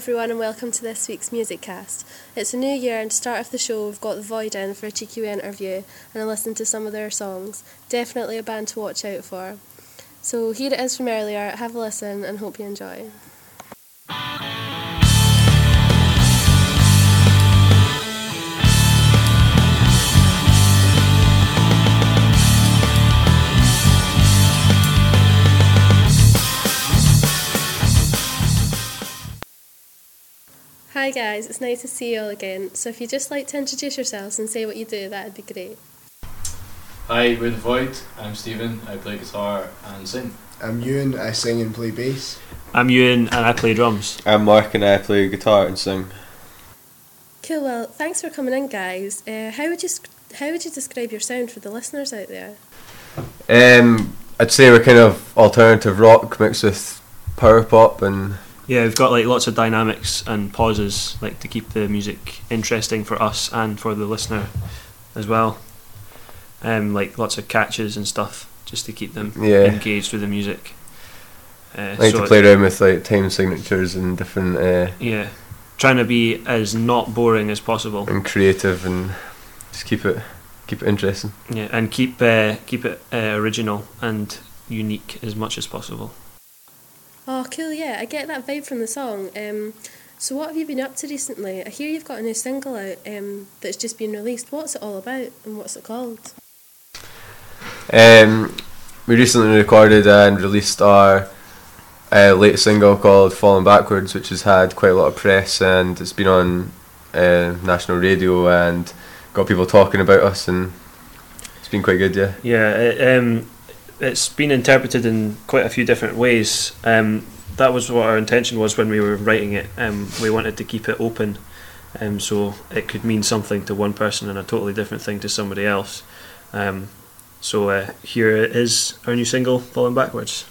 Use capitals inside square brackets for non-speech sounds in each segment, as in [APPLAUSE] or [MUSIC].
Everyone, and welcome to this week's Music Cast. It's a new year, and to start off the show, we've got The Void in for a cheeky interview and a listen to some of their songs. Definitely a band to watch out for. So, here it is from earlier. Have a listen and hope you enjoy. Hi guys, it's nice to see you all again. So if you'd just like to introduce yourselves and say what you do, that'd be great. Hi, we're The Void. I'm Stephen. I play guitar and sing. I'm Ewan, I sing and play bass. I'm Ewan and I play drums. I'm Mark and I play guitar and sing. Cool. Well, thanks for coming in, guys. Uh, how would you how would you describe your sound for the listeners out there? Um, I'd say we're kind of alternative rock mixed with power pop and Yeah, we've got like lots of dynamics and pauses, like to keep the music interesting for us and for the listener as well. Um, like lots of catches and stuff, just to keep them Yeah. engaged with the music. Uh, I like so to play around with like time signatures and different uh, Yeah, trying to be as not boring as possible. and creative and just keep it keep it interesting. Yeah, and keep uh, keep it uh, original and unique as much as possible. Oh, cool. Yeah, I get that vibe from the song. Um, so what have you been up to recently? I hear you've got a new single out um, that's just been released. What's it all about and what's it called? Um, we recently recorded and released our uh, latest single called "Falling Backwards," which has had quite a lot of press and it's been on uh, national radio and got people talking about us and it's been quite good. Yeah. Yeah, it, um, it's been interpreted in quite a few different ways. Um, that was what our intention was when we were writing it. Um, we wanted to keep it open, um, so it could mean something to one person and a totally different thing to somebody else. Um, so uh, here is our new single, "Falling Backwards."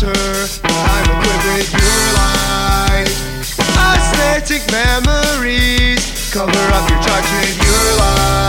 Doesn't. I'm equipped with your life. Aesthetic memories cover up your tracks with your lies.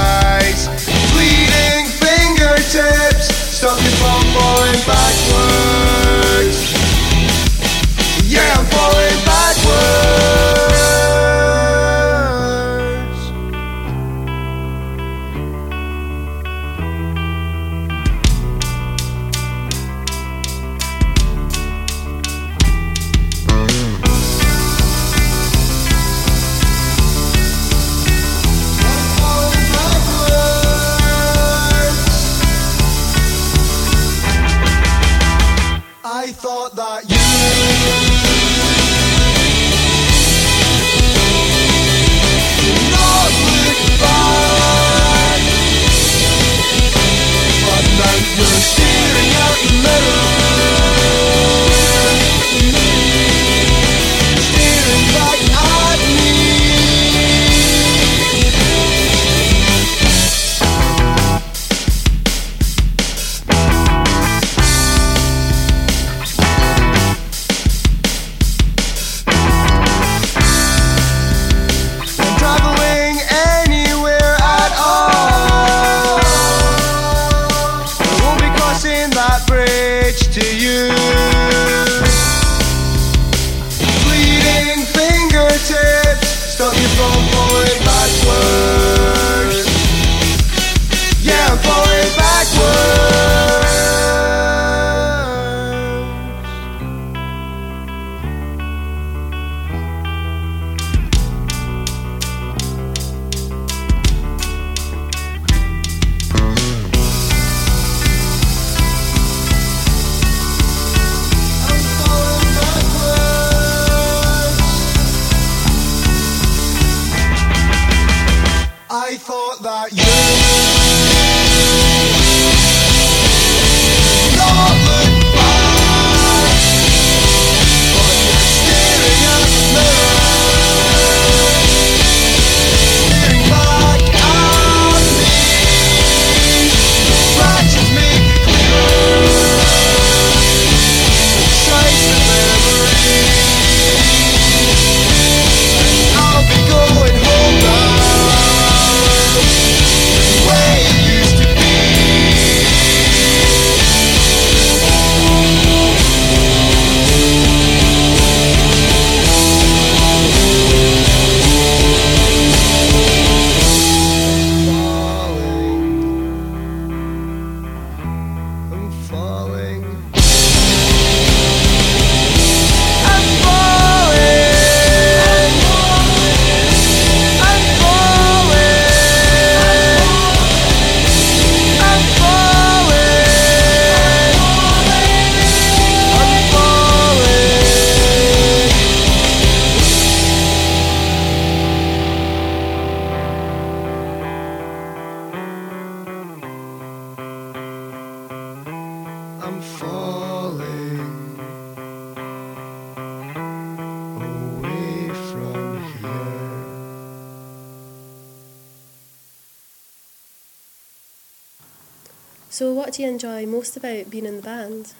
What do you enjoy most about being in the band?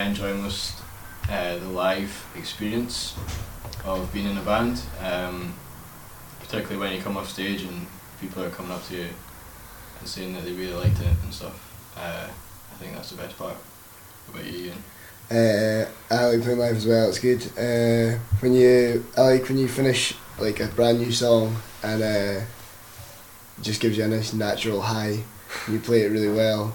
I enjoy most uh, the live experience of being in a band, um, particularly when you come off stage and people are coming up to you and saying that they really liked it and stuff. Uh, I think that's the best part. What about you, Ian? Uh, I like playing live as well. It's good. Uh, when you, I like when you finish like a brand new song and uh, it just gives you a nice natural high. You play it really well,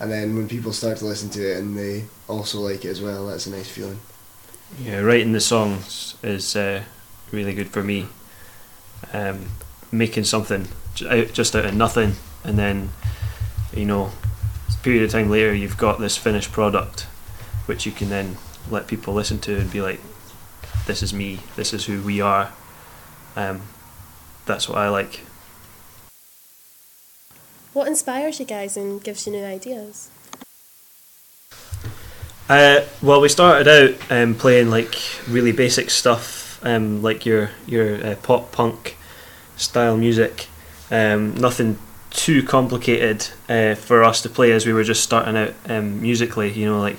and then when people start to listen to it and they also like it as well, that's a nice feeling. Yeah, writing the songs is uh, really good for me. Um, making something just out of nothing, and then you know, a period of time later, you've got this finished product, which you can then let people listen to and be like, "This is me. This is who we are." Um, that's what I like. What inspires you guys and gives you new ideas? Uh, well, we started out um, playing like really basic stuff, um, like your your uh, pop punk style music. Um, nothing too complicated uh, for us to play as we were just starting out um, musically. You know, like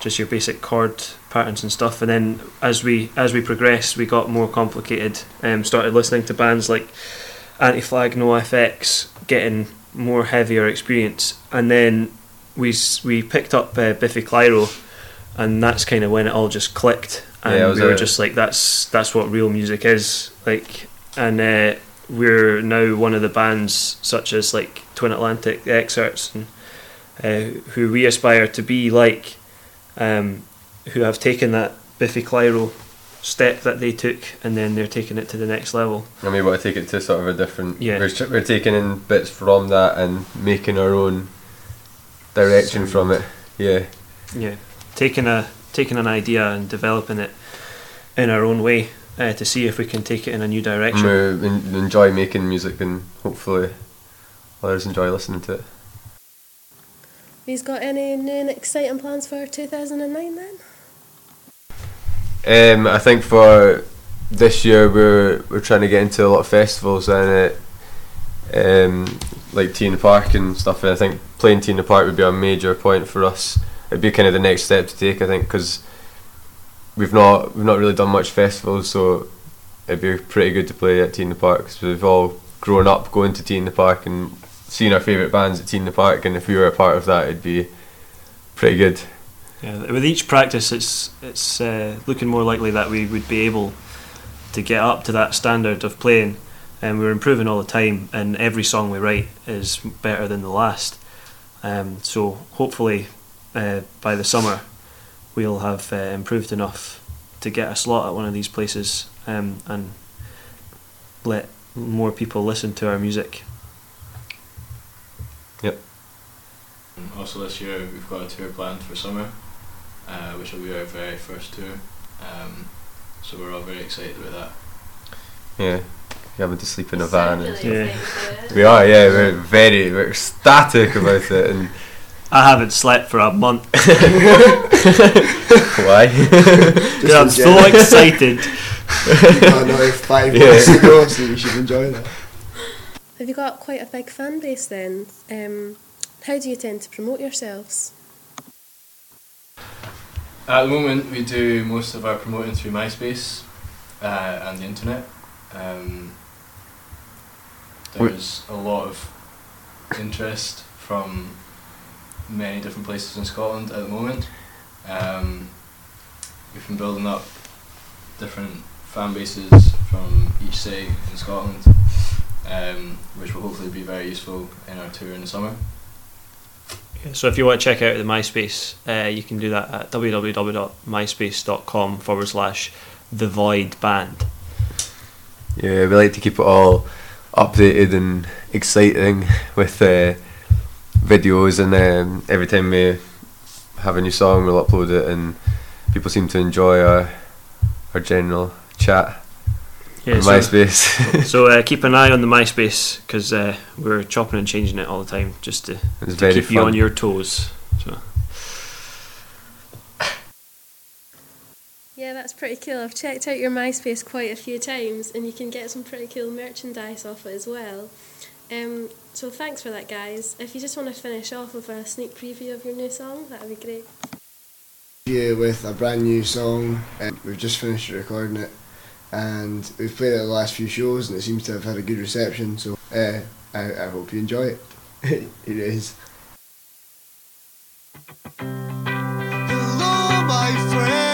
just your basic chord patterns and stuff. And then as we as we progressed, we got more complicated. Um, started listening to bands like Anti Flag, No FX, getting more heavier experience, and then we we picked up uh, Biffy Clyro, and that's kind of when it all just clicked, and Yeah, was we were a- just like, that's that's what real music is like, and uh, we're now one of the bands such as like Twin Atlantic, the Xcerts, and uh, who we aspire to be like, um, who have taken that Biffy Clyro step that they took, and then they're taking it to the next level. And we want to take it to sort of a different. Yeah. We're, we're taking in bits from that and making our own direction Sound. from it. Yeah. yeah, taking a taking an idea and developing it in our own way uh, to see if we can take it in a new direction. We enjoy making music and hopefully others enjoy listening to it. Have you got any new and exciting plans for 2009 then? Um, I think for this year we're we're trying to get into a lot of festivals and it, um, like the Park and stuff. And I think playing the Park would be a major point for us. It'd be kind of the next step to take. I think because we've not we've not really done much festivals, so it'd be pretty good to play at the Park because we've all grown up going to the Park and seeing our favourite bands at the Park. And if we were a part of that, it'd be pretty good. Yeah, with each practice, it's it's uh, looking more likely that we would be able to get up to that standard of playing, and we're improving all the time. And every song we write is better than the last. Um, so hopefully, uh, by the summer, we'll have uh, improved enough to get a slot at one of these places um, and let more people listen to our music. Yep. Also this year we've got a tour planned for summer, uh, which will be our very first tour. Um, so we're all very excited about that. Yeah, you're having to sleep in a van. And Yeah. We are, yeah. We're very, we're ecstatic about it, and I haven't slept for a month. [LAUGHS] [LAUGHS] why? Just I'm so [LAUGHS] excited. You got another five Yeah. months to go, so you should enjoy that. Have you got quite a big fan base then? Um, how do you tend to promote yourselves? At the moment, we do most of our promoting through MySpace uh, and the internet. Um, there's a lot of interest from many different places in Scotland at the moment. Um, we've been building up different fan bases from each city in Scotland, um, which will hopefully be very useful in our tour in the summer. So if you want to check out the MySpace, uh, you can do that at www.myspace.com forward slash the void band. Yeah, we like to keep it all updated and exciting with uh, videos, and um, every time we have a new song, we'll upload it, and people seem to enjoy our our general chat yeah, so, MySpace. [LAUGHS] so uh, keep an eye on the MySpace because uh, we're chopping and changing it all the time just to, to keep fun. you on your toes. So. Yeah, that's pretty cool. I've checked out your MySpace quite a few times, and you can get some pretty cool merchandise off it as well. Um, so thanks for that, guys. If you just want to finish off with a sneak preview of your new song, that would be great. Yeah, with a brand new song, and we've just finished recording it and we've played it the last few shows, and it seems to have had a good reception. So uh, I, I hope you enjoy it. [LAUGHS] It is. Hello, my friend.